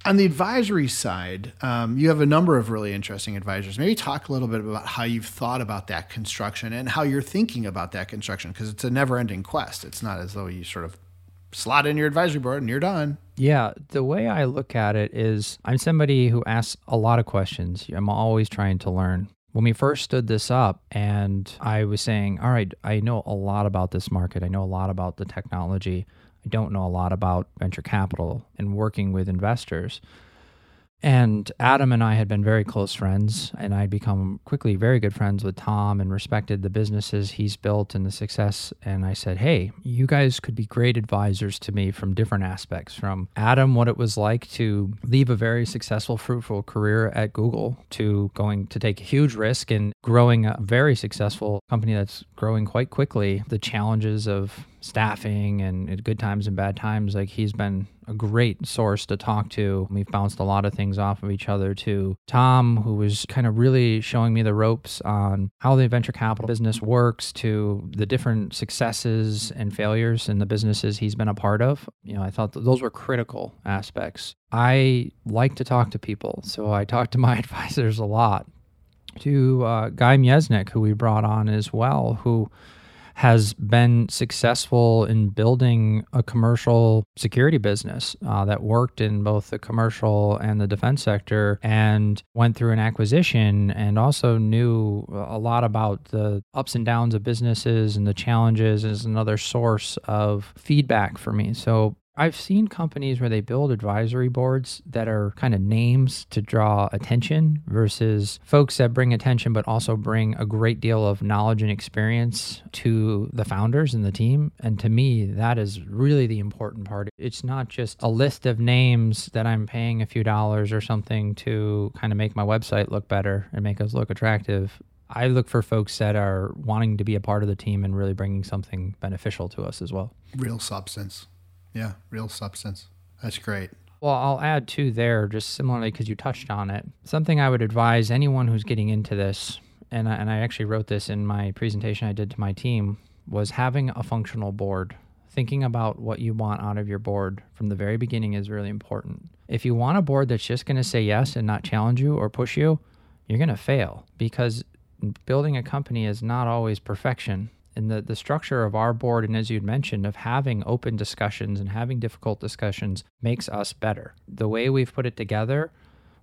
On the advisory side, um, you have a number of really interesting advisors. Maybe talk a little bit about how you've thought about that construction and how you're thinking about that construction because it's a never ending quest. It's not as though you sort of slot in your advisory board and you're done. Yeah, the way I look at it is I'm somebody who asks a lot of questions. I'm always trying to learn. When we first stood this up, and I was saying, All right, I know a lot about this market, I know a lot about the technology. I don't know a lot about venture capital and working with investors. And Adam and I had been very close friends, and I'd become quickly very good friends with Tom and respected the businesses he's built and the success. And I said, Hey, you guys could be great advisors to me from different aspects from Adam, what it was like to leave a very successful, fruitful career at Google, to going to take a huge risk and growing a very successful company that's growing quite quickly, the challenges of staffing and good times and bad times. Like he's been a great source to talk to. We've bounced a lot of things off of each other too. Tom, who was kind of really showing me the ropes on how the venture capital business works, to the different successes and failures in the businesses he's been a part of. You know, I thought those were critical aspects. I like to talk to people, so I talk to my advisors a lot. To uh, Guy Miesnik, who we brought on as well, who has been successful in building a commercial security business uh, that worked in both the commercial and the defense sector and went through an acquisition and also knew a lot about the ups and downs of businesses and the challenges is another source of feedback for me. So I've seen companies where they build advisory boards that are kind of names to draw attention versus folks that bring attention but also bring a great deal of knowledge and experience to the founders and the team. And to me, that is really the important part. It's not just a list of names that I'm paying a few dollars or something to kind of make my website look better and make us look attractive. I look for folks that are wanting to be a part of the team and really bringing something beneficial to us as well. Real substance. Yeah, real substance. That's great. Well, I'll add to there, just similarly because you touched on it. Something I would advise anyone who's getting into this, and I, and I actually wrote this in my presentation I did to my team, was having a functional board. Thinking about what you want out of your board from the very beginning is really important. If you want a board that's just going to say yes and not challenge you or push you, you're going to fail because building a company is not always perfection and the, the structure of our board and as you'd mentioned of having open discussions and having difficult discussions makes us better the way we've put it together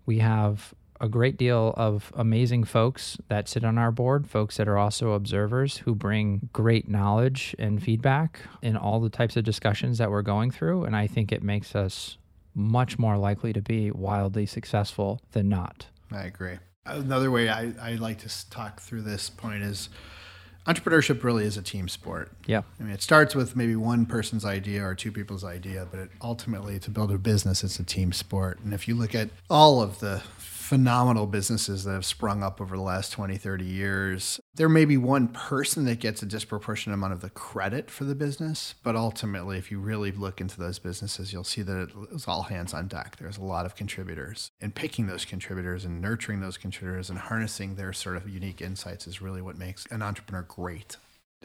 we have a great deal of amazing folks that sit on our board, folks that are also observers who bring great knowledge and feedback in all the types of discussions that we're going through. And I think it makes us much more likely to be wildly successful than not. I agree. Another way I, I like to talk through this point is entrepreneurship really is a team sport. Yeah. I mean, it starts with maybe one person's idea or two people's idea, but it, ultimately, to build a business, it's a team sport. And if you look at all of the phenomenal businesses that have sprung up over the last 20, 30 years. There may be one person that gets a disproportionate amount of the credit for the business, but ultimately, if you really look into those businesses, you'll see that it's all hands on deck. There's a lot of contributors. And picking those contributors and nurturing those contributors and harnessing their sort of unique insights is really what makes an entrepreneur great.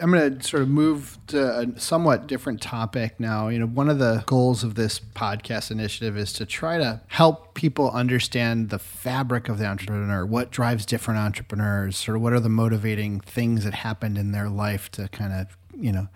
I'm going to sort of move to a somewhat different topic now. You know, one of the goals of this podcast initiative is to try to help people understand the fabric of the entrepreneur, what drives different entrepreneurs, sort of what are the motivating things that happened in their life to kind of, you know,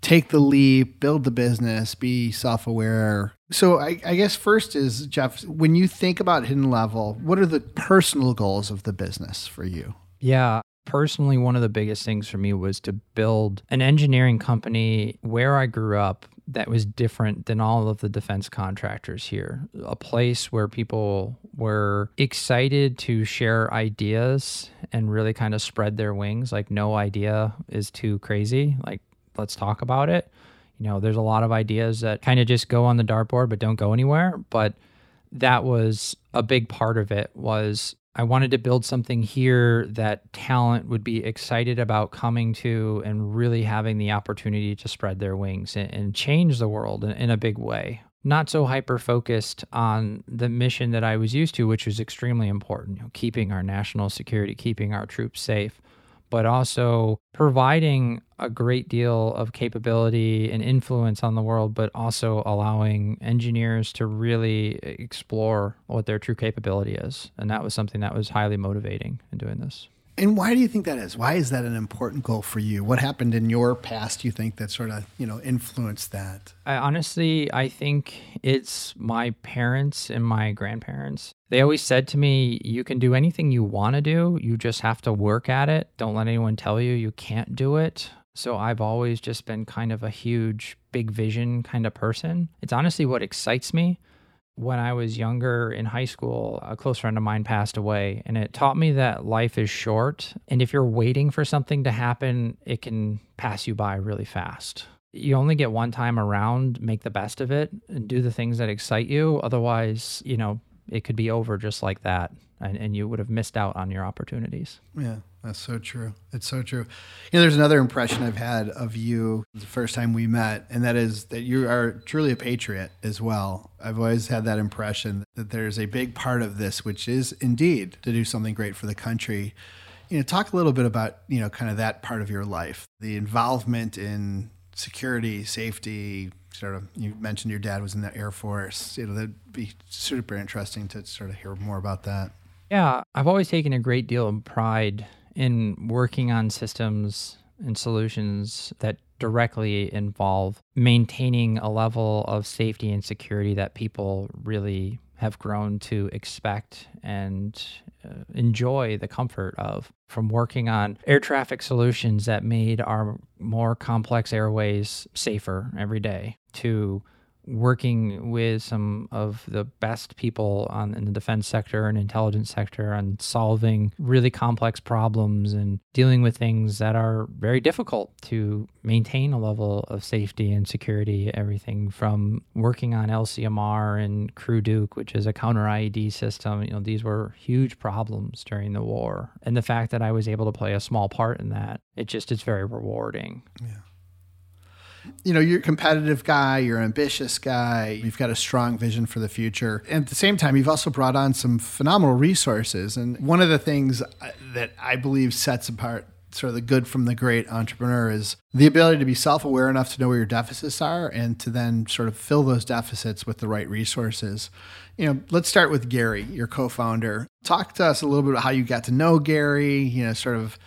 take the leap, build the business, be self aware. So, I, I, guess first is Jeff, when you think about Hidden Level, what are the personal goals of the business for you? Yeah. Personally, one of the biggest things for me was to build an engineering company where I grew up that was different than all of the defense contractors here. A place where people were excited to share ideas and really kind of spread their wings. Like, no idea is too crazy. Like, let's talk about it. You know, there's a lot of ideas that kind of just go on the dartboard but don't go anywhere. But that was a big part of it was I wanted to build something here that talent would be excited about coming to and really having the opportunity to spread their wings and, and change the world in, in a big way. Not so hyper focused on the mission that I was used to, which was extremely important, you know, keeping our national security, keeping our troops safe but also providing a great deal of capability and influence on the world, but also allowing engineers to really explore what their true capability is. And that was something that was highly motivating in doing this. And why do you think that is? Why is that an important goal for you? What happened in your past you think that sort of, you know, influenced that? I honestly I think it's my parents and my grandparents. They always said to me, you can do anything you want to do, you just have to work at it. Don't let anyone tell you you can't do it. So I've always just been kind of a huge big vision kind of person. It's honestly what excites me when I was younger in high school, a close friend of mine passed away, and it taught me that life is short. And if you're waiting for something to happen, it can pass you by really fast. You only get one time around, make the best of it, and do the things that excite you. Otherwise, you know, it could be over just like that, and, and you would have missed out on your opportunities. Yeah. That's so true. It's so true. You know, there's another impression I've had of you the first time we met, and that is that you are truly a patriot as well. I've always had that impression that there's a big part of this, which is indeed to do something great for the country. You know, talk a little bit about, you know, kind of that part of your life, the involvement in security, safety, sort of you mentioned your dad was in the Air Force. You know, that'd be super interesting to sort of hear more about that. Yeah, I've always taken a great deal of pride in working on systems and solutions that directly involve maintaining a level of safety and security that people really have grown to expect and uh, enjoy the comfort of. From working on air traffic solutions that made our more complex airways safer every day to working with some of the best people on in the defense sector and intelligence sector on solving really complex problems and dealing with things that are very difficult to maintain a level of safety and security everything from working on LCMR and Crew Duke which is a counter IED system. You know these were huge problems during the war. And the fact that I was able to play a small part in that it just is very rewarding. Yeah you know, you're a competitive guy, you're an ambitious guy, you've got a strong vision for the future. And at the same time, you've also brought on some phenomenal resources. And one of the things uh, that I believe sets apart sort of the good from the great entrepreneur is the ability to be self-aware enough to know where your deficits are and to then sort of fill those deficits with the right resources. You know, let's start with Gary, your co-founder. Talk to us a little bit about how you got to know Gary, you know, sort of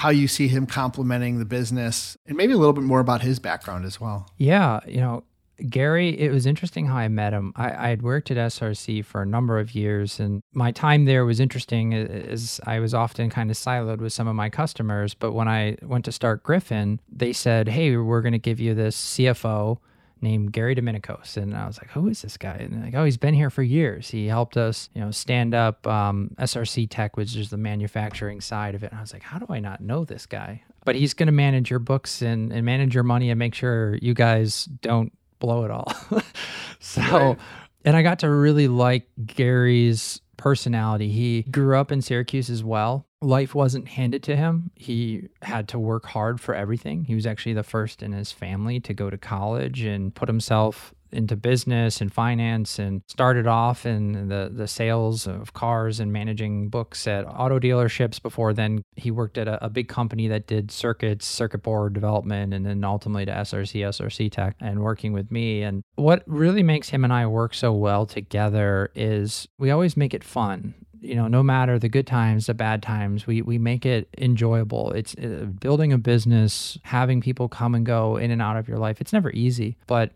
how you see him complementing the business and maybe a little bit more about his background as well. Yeah, you know, Gary, it was interesting how I met him. I, I, had worked at SRC for a number of years, and my time there was interesting as I was often kind of siloed with some of my customers. But when I went to start Gryphon, they said, Hey, we're going to give you this CFO named Gary Dominicos. And I was like, who is this guy? And like, oh, he's been here for years. He helped us, you know, stand up um, SRC Tech, which is the manufacturing side of it. And I was like, how do I not know this guy? But he's going to manage your books and, and manage your money and make sure you guys don't blow it all. so, right. and I got to really like Gary's personality. He grew up in Syracuse as well. Life wasn't handed to him. He had to work hard for everything. He was actually the first in his family to go to college and put himself into business and finance and started off in the, the sales of cars and managing books at auto dealerships before then he worked at a, a big company that did circuits, circuit board development, and then ultimately to SRC, SRC Tech and working with me. And what really makes him and I work so well together is we always make it fun you know, no matter the good times, the bad times, we we make it enjoyable. It's uh, building a business, having people come and go in and out of your life. It's never easy, but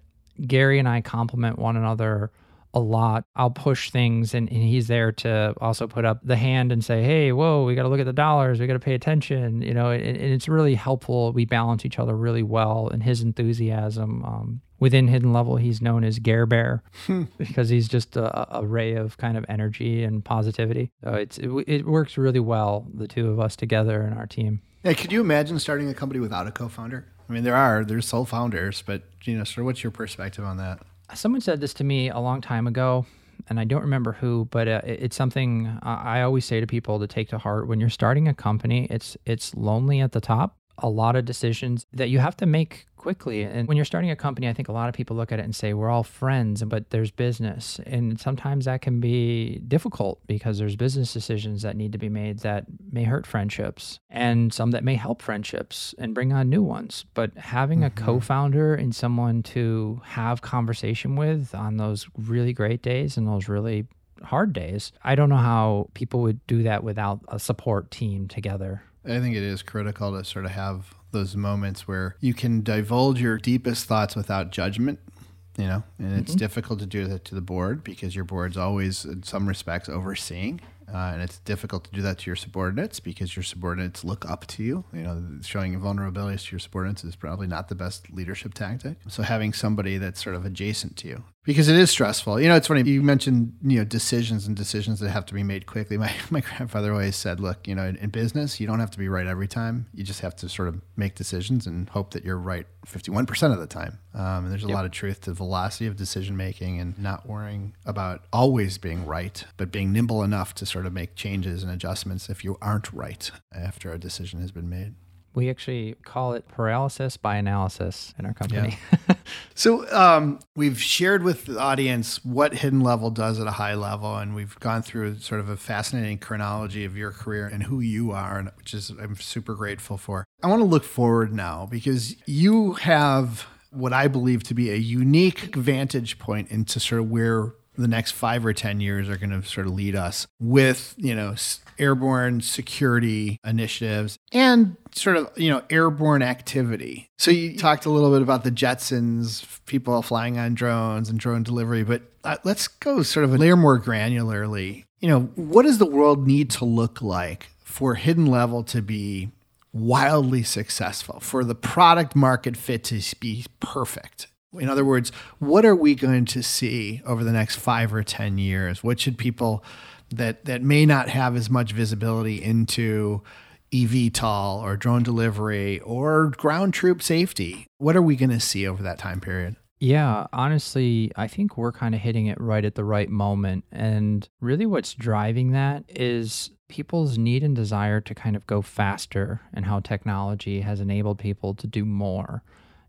Gary and I complement one another a lot. I'll push things and, and, he's there to also put up the hand and say, hey, whoa, we got to look at the dollars. We got to pay attention. You know, and, and, it's really helpful. We balance each other really well and his enthusiasm. Um, within Hidden Level, he's known as Gare Bear hmm. because he's just a, a, ray of kind of energy and positivity. So it's, it, it works really well, the two of us together in our team. Yeah, could you imagine starting a company without a co-founder? I mean, there are, there's sole founders, but, you know, sort of what's your perspective on that? Someone said this to me a long time ago, and I don't remember who, but uh, it's something I always say to people to take to heart. When you're starting a company, it's it's lonely at the top. A lot of decisions that you have to make quickly. And when you're starting a company, I think a lot of people look at it and say, we're all friends, but there's business. And sometimes that can be difficult because there's business decisions that need to be made that may hurt friendships and some that may help friendships and bring on new ones. But having mm-hmm. a co founder and someone to have conversation with on those really great days and those really hard days, I don't know how people would do that without a support team together. I think it is critical to sort of have those moments where you can divulge your deepest thoughts without judgment you know and it's mm-hmm. difficult to do that to the board because your board's always in some respects overseeing uh, and it's difficult to do that to your subordinates because your subordinates look up to you. You know, showing vulnerabilities to your subordinates is probably not the best leadership tactic. So having somebody that's sort of adjacent to you because it is stressful. You know, it's funny you mentioned you know decisions and decisions that have to be made quickly. My my grandfather always said, look, you know, in, in business, you don't have to be right every time. You just have to sort of make decisions and hope that you're right 51% of the time. Um, and there's a yep. lot of truth to velocity of decision making and not worrying about always being right, but being nimble enough to sort of make changes and adjustments if you aren't right after a decision has been made. We actually call it paralysis by analysis in our company. Yeah. so um, we've shared with the audience what Hidden Level does at a high level, and we've gone through sort of a fascinating chronology of your career and who you are, which is I'm super grateful for. I want to look forward now because you have what I believe to be a unique vantage point into sort of where the next five or 10 years are going to sort of lead us with, you know, airborne security initiatives and sort of, you know, airborne activity. So you talked a little bit about the Jetsons, people flying on drones and drone delivery, but uh, let's go sort of a layer more granularly. You know, what does the world need to look like for hidden level to be wildly successful, for the product market fit to be perfect? In other words, what are we going to see over the next five or 10 years? What should people that, that may not have as much visibility into eVTOL or drone delivery or ground troop safety? What are we going to see over that time period? Yeah, honestly, I think we're kind of hitting it right at the right moment. And really, what's driving that is people's need and desire to kind of go faster and how technology has enabled people to do more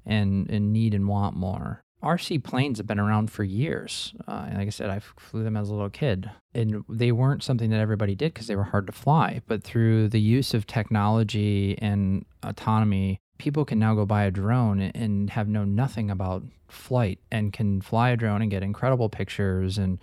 and, and need and want more. RC planes have been around for years. Uh, like I said, I flew them as a little kid, and they weren't something that everybody did because they were hard to fly. But through the use of technology and autonomy, people can now go buy a drone and have known nothing about flight and can fly a drone and get incredible pictures and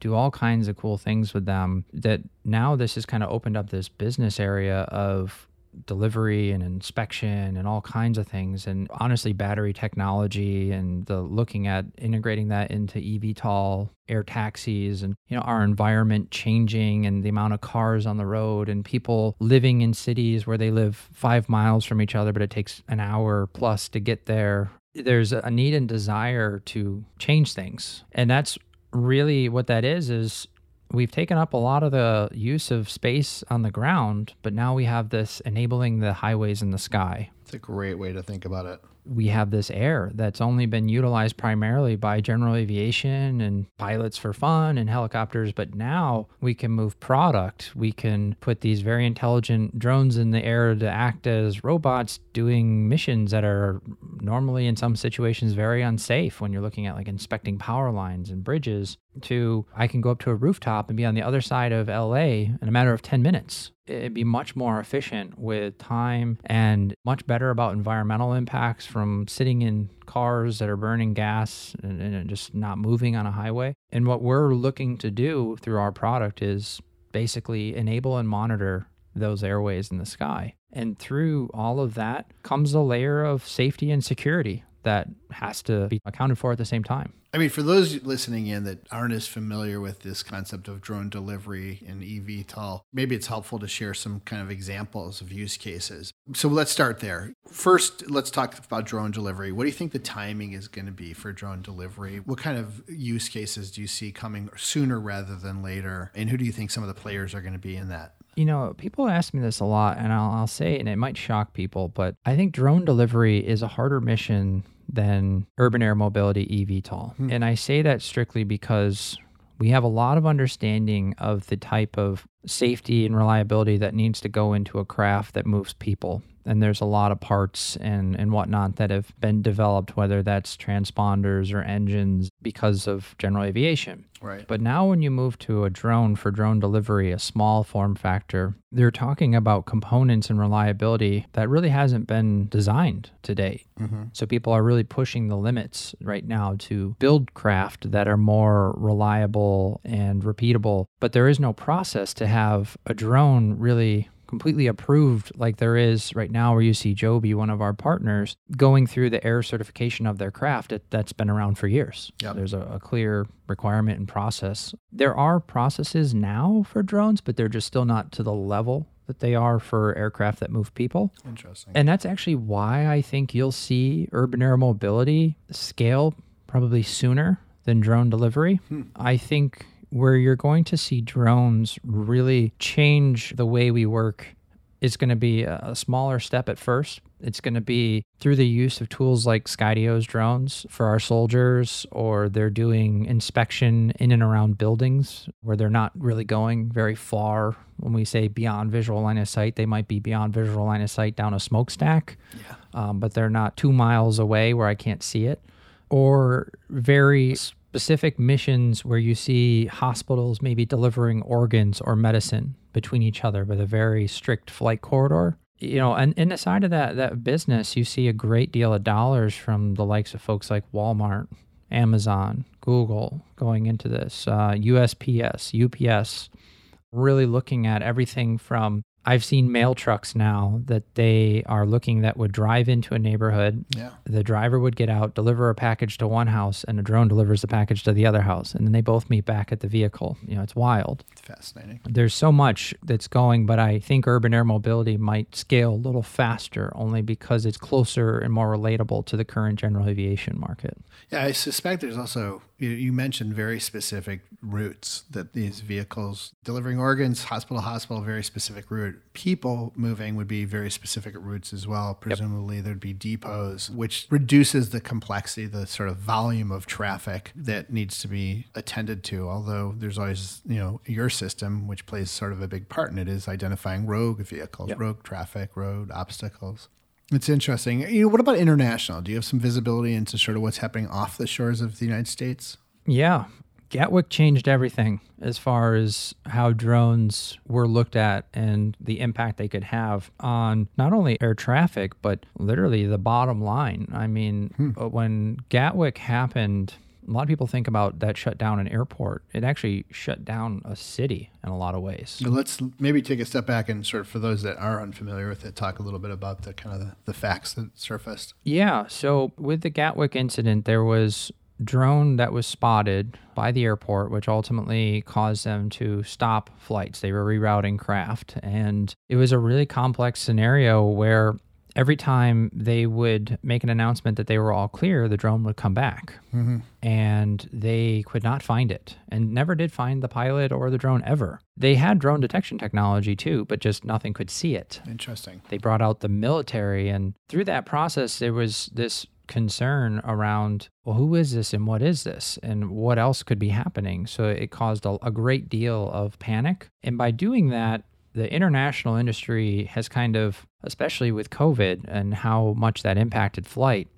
do all kinds of cool things with them. That now this has kind of opened up this business area of delivery and inspection and all kinds of things. And honestly battery technology and the looking at integrating that into eVTOL air taxis and you know our environment changing and the amount of cars on the road and people living in cities where they live 5 miles from each other but it takes an hour plus to get there. There's a need and desire to change things. And that's really what that is is we've taken up a lot of the use of space on the ground, but now we have this enabling the highways in the sky. It's a great way to think about it. We have this air that's only been utilized primarily by general aviation and pilots for fun and helicopters, but now we can move product. We can put these very intelligent drones in the air to act as robots doing missions that are normally in some situations very unsafe when you're looking at like inspecting power lines and bridges to I can go up to a rooftop and be on the other side of LA in a matter of 10 minutes. It'd be much more efficient with time and much better about environmental impacts from sitting in cars that are burning gas and, and just not moving on a highway. And what we're looking to do through our product is basically enable and monitor those airways in the sky. And through all of that comes a layer of safety and security that has to be accounted for at the same time. I mean, for those listening in that aren't as familiar with this concept of drone delivery and eVTOL, maybe it's helpful to share some kind of examples of use cases. So let's start there. First, let's talk about drone delivery. What do you think the timing is going to be for drone delivery? What kind of use cases do you see coming sooner rather than later? And who do you think some of the players are going to be in that? You know, people ask me this a lot, and I'll, I'll say, and it might shock people, but I think drone delivery is a harder mission than urban air mobility eVTOL. Hmm. And I say that strictly because we have a lot of understanding of the type of safety and reliability that needs to go into a craft that moves people and there's a lot of parts and, and whatnot that have been developed, whether that's transponders or engines, because of general aviation. Right. But now, when you move to a drone for drone delivery, a small form factor, they're talking about components and reliability that really hasn't been designed to date. Mm-hmm. So people are really pushing the limits right now to build craft that are more reliable and repeatable. But there is no process to have a drone really completely approved like there is right now where you see Joby, one of our partners, going through the air certification of their craft it, that's been around for years. Yep. There's a, a, clear requirement and process. There are processes now for drones, but they're just still not to the level that they are for aircraft that move people. Interesting. And that's actually why I think you'll see urban air mobility scale probably sooner than drone delivery. Hmm. I think where you're going to see drones really change the way we work is going to be a smaller step at first. It's going to be through the use of tools like Skydio's drones for our soldiers, or they're doing inspection in and around buildings where they're not really going very far. When we say beyond visual line of sight, they might be beyond visual line of sight down a smokestack, yeah. um, but they're not two miles away where I can't see it. Or very specific missions where you see hospitals maybe delivering organs or medicine between each other with a very strict flight corridor. You know, and in the side of that that business, you see a great deal of dollars from the likes of folks like Walmart, Amazon, Google going into this, uh, USPS, UPS, really looking at everything from I've seen mail trucks now that they are looking that would drive into a neighborhood. Yeah. The driver would get out, deliver a package to one house, and a drone delivers the package to the other house. And then they both meet back at the vehicle. You know, it's wild. It's fascinating. There's so much that's going, but I think urban air mobility might scale a little faster only because it's closer and more relatable to the current general aviation market. Yeah, I suspect there's also, you mentioned very specific routes that these vehicles delivering organs, hospital, hospital, very specific route people moving would be very specific routes as well. Presumably, yep. there'd be depots, which reduces the complexity, the sort of volume of traffic that needs to be attended to. Although there's always, you know, your system, which plays sort of a big part in it, is identifying rogue vehicles, yep. rogue traffic, road obstacles. It's interesting. You know, what about international? Do you have some visibility into sort of what's happening off the shores of the United States? Yeah, Gatwick changed everything as far as how drones were looked at and the impact they could have on not only air traffic, but literally the bottom line. I mean, hmm. Uh, when Gatwick happened, a lot of people think about that shut down an airport. It actually shut down a city in a lot of ways. So let's maybe take a step back and sort of, for those that are unfamiliar with it, talk a little bit about the kind of the, the facts that surfaced. Yeah. So with the Gatwick incident, there was drone that was spotted by the airport, which ultimately caused them to stop flights. They were rerouting craft. And it was a really complex scenario where every time they would make an announcement that they were all clear, the drone would come back. Mm-hmm. And they could not find it and never did find the pilot or the drone ever. They had drone detection technology too, but just nothing could see it. Interesting. They brought out the military, and through that process, there was this concern around well who is this and what is this and what else could be happening? So it caused a, a great deal of panic. And by doing that the international industry has kind of, especially with COVID and how much that impacted flight,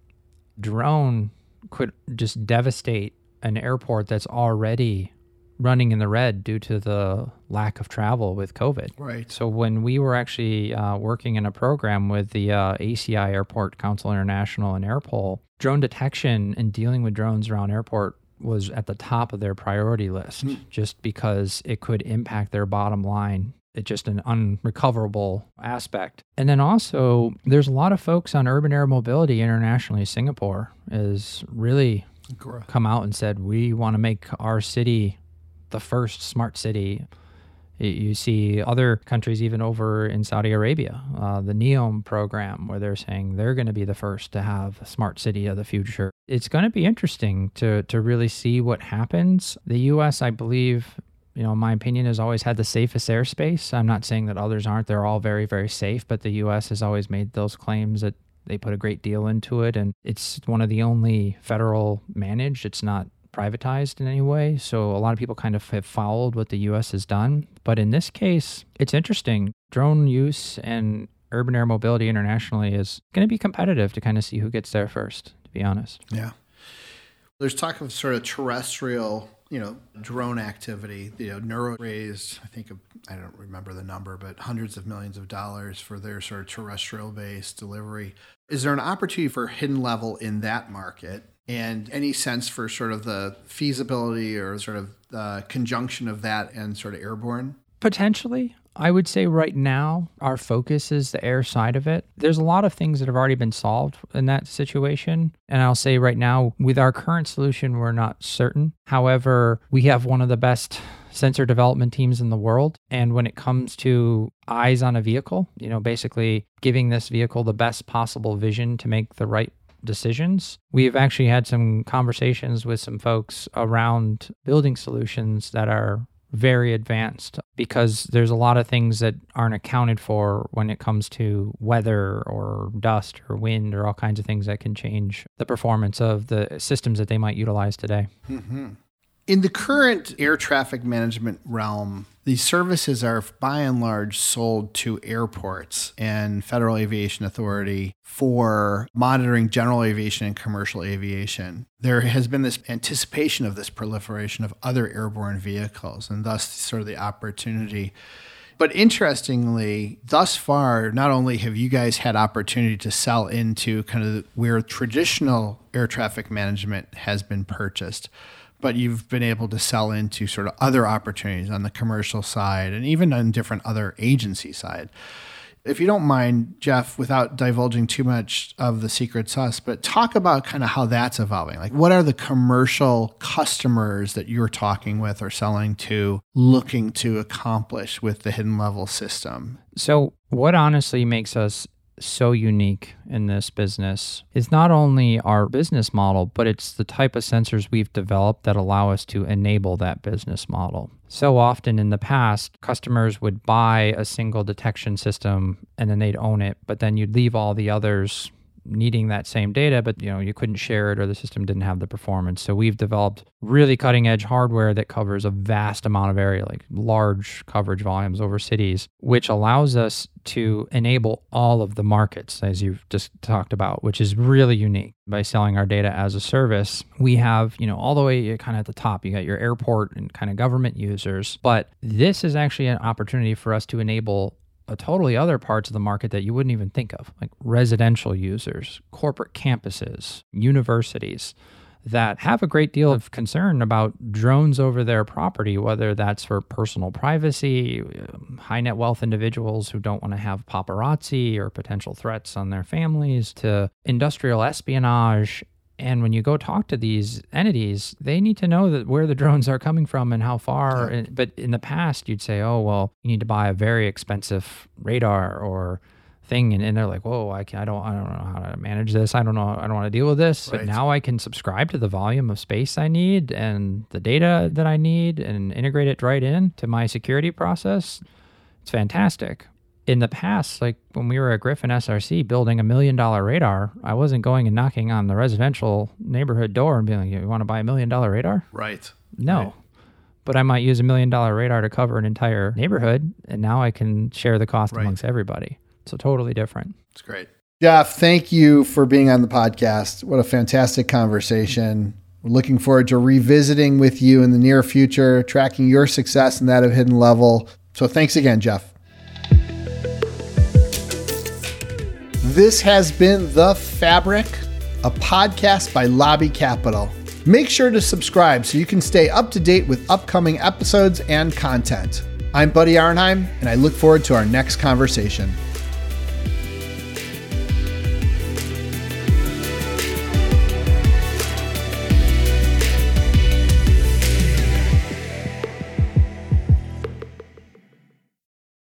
drone could just devastate an airport that's already running in the red due to the lack of travel with COVID. Right. So when we were actually uh, working in a program with the uh, ACI Airport Council International and Airpol, drone detection and dealing with drones around airport was at the top of their priority list mm. just because it could impact their bottom line it's just an unrecoverable aspect. And then also, there's a lot of folks on urban air mobility internationally. Singapore has really come out and said, we want to make our city the first smart city. You see other countries, even over in Saudi Arabia, uh, the NEOM program, where they're saying they're going to be the first to have a smart city of the future. It's going to be interesting to, to really see what happens. The US, I believe, you know, my opinion, has always had the safest airspace. I'm not saying that others aren't. They're all very, very safe, but the U.S. has always made those claims that they put a great deal into it. And it's one of the only federal managed. It's not privatized in any way. So a lot of people kind of have followed what the U.S. has done. But in this case, it's interesting. Drone use and urban air mobility internationally is going to be competitive to kind of see who gets there first, to be honest. Yeah. There's talk of sort of terrestrial you know, drone activity. You know, Nuro raised, I think, I don't remember the number, but hundreds of millions of dollars for their sort of terrestrial based delivery. Is there an opportunity for hidden level in that market? And any sense for sort of the feasibility or sort of the conjunction of that and sort of airborne? Potentially. I would say right now our focus is the air side of it. There's a lot of things that have already been solved in that situation. And I'll say right now, with our current solution, we're not certain. However, we have one of the best sensor development teams in the world. And when it comes to eyes on a vehicle, you know, basically giving this vehicle the best possible vision to make the right decisions. We've actually had some conversations with some folks around building solutions that are very advanced because there's a lot of things that aren't accounted for when it comes to weather or dust or wind or all kinds of things that can change the performance of the systems that they might utilize today. Mm-hmm. In the current air traffic management realm, these services are by and large sold to airports and Federal Aviation Authority for monitoring general aviation and commercial aviation. There has been this anticipation of this proliferation of other airborne vehicles and thus sort of the opportunity. But interestingly, thus far, not only have you guys had opportunity to sell into kind of where traditional air traffic management has been purchased, but you've been able to sell into sort of other opportunities on the commercial side and even on different other agency side. If you don't mind, Jeff, without divulging too much of the secret sauce, but talk about kind of how that's evolving. Like, what are the commercial customers that you're talking with or selling to looking to accomplish with the hidden level system? So, what honestly makes us so unique in this business is not only our business model, but it's the type of sensors we've developed that allow us to enable that business model. So often in the past, customers would buy a single detection system and then they'd own it, but then you'd leave all the others needing that same data, but you know you couldn't share it or the system didn't have the performance. So we've developed really cutting edge hardware that covers a vast amount of area, like large coverage volumes over cities, which allows us to enable all of the markets as you've just talked about, which is really unique. By selling our data as a service, we have, you know, all the way uh, kind of at the top, you got your airport and kind of government users, but this is actually an opportunity for us to enable totally other parts of the market that you wouldn't even think of, like residential users, corporate campuses, universities that have a great deal of concern about drones over their property, whether that's for personal privacy, um, high net wealth individuals who don't want to have paparazzi or potential threats on their families, to industrial espionage and when you go talk to these entities, they need to know that where the drones are coming from and how far. Yeah. But in the past, you'd say, oh, well, you need to buy a very expensive radar or thing and, and they're like, whoa, I can I don't I don't know how to manage this. I don't know I don't want to deal with this. Right. But now I can subscribe to the volume of space I need and the data that I need and integrate it right in to my security process. It's fantastic. In the past, like when we were at Gryphon SRC building a million dollar radar, I wasn't going and knocking on the residential neighborhood door and being like, You want to buy a million dollar radar? Right. No. Right. But I might use a million dollar radar to cover an entire neighborhood, and now I can share the cost Right. amongst everybody. So totally different. It's great. Jeff, thank you for being on the podcast. What a fantastic conversation. We're looking forward to revisiting with you in the near future, tracking your success and that of Hidden Level. So thanks again, Jeff. This has been The Fabric, a podcast by Lobby Capital. Make sure to subscribe so you can stay up to date with upcoming episodes and content. I'm Buddy Arnheim, and I look forward to our next conversation.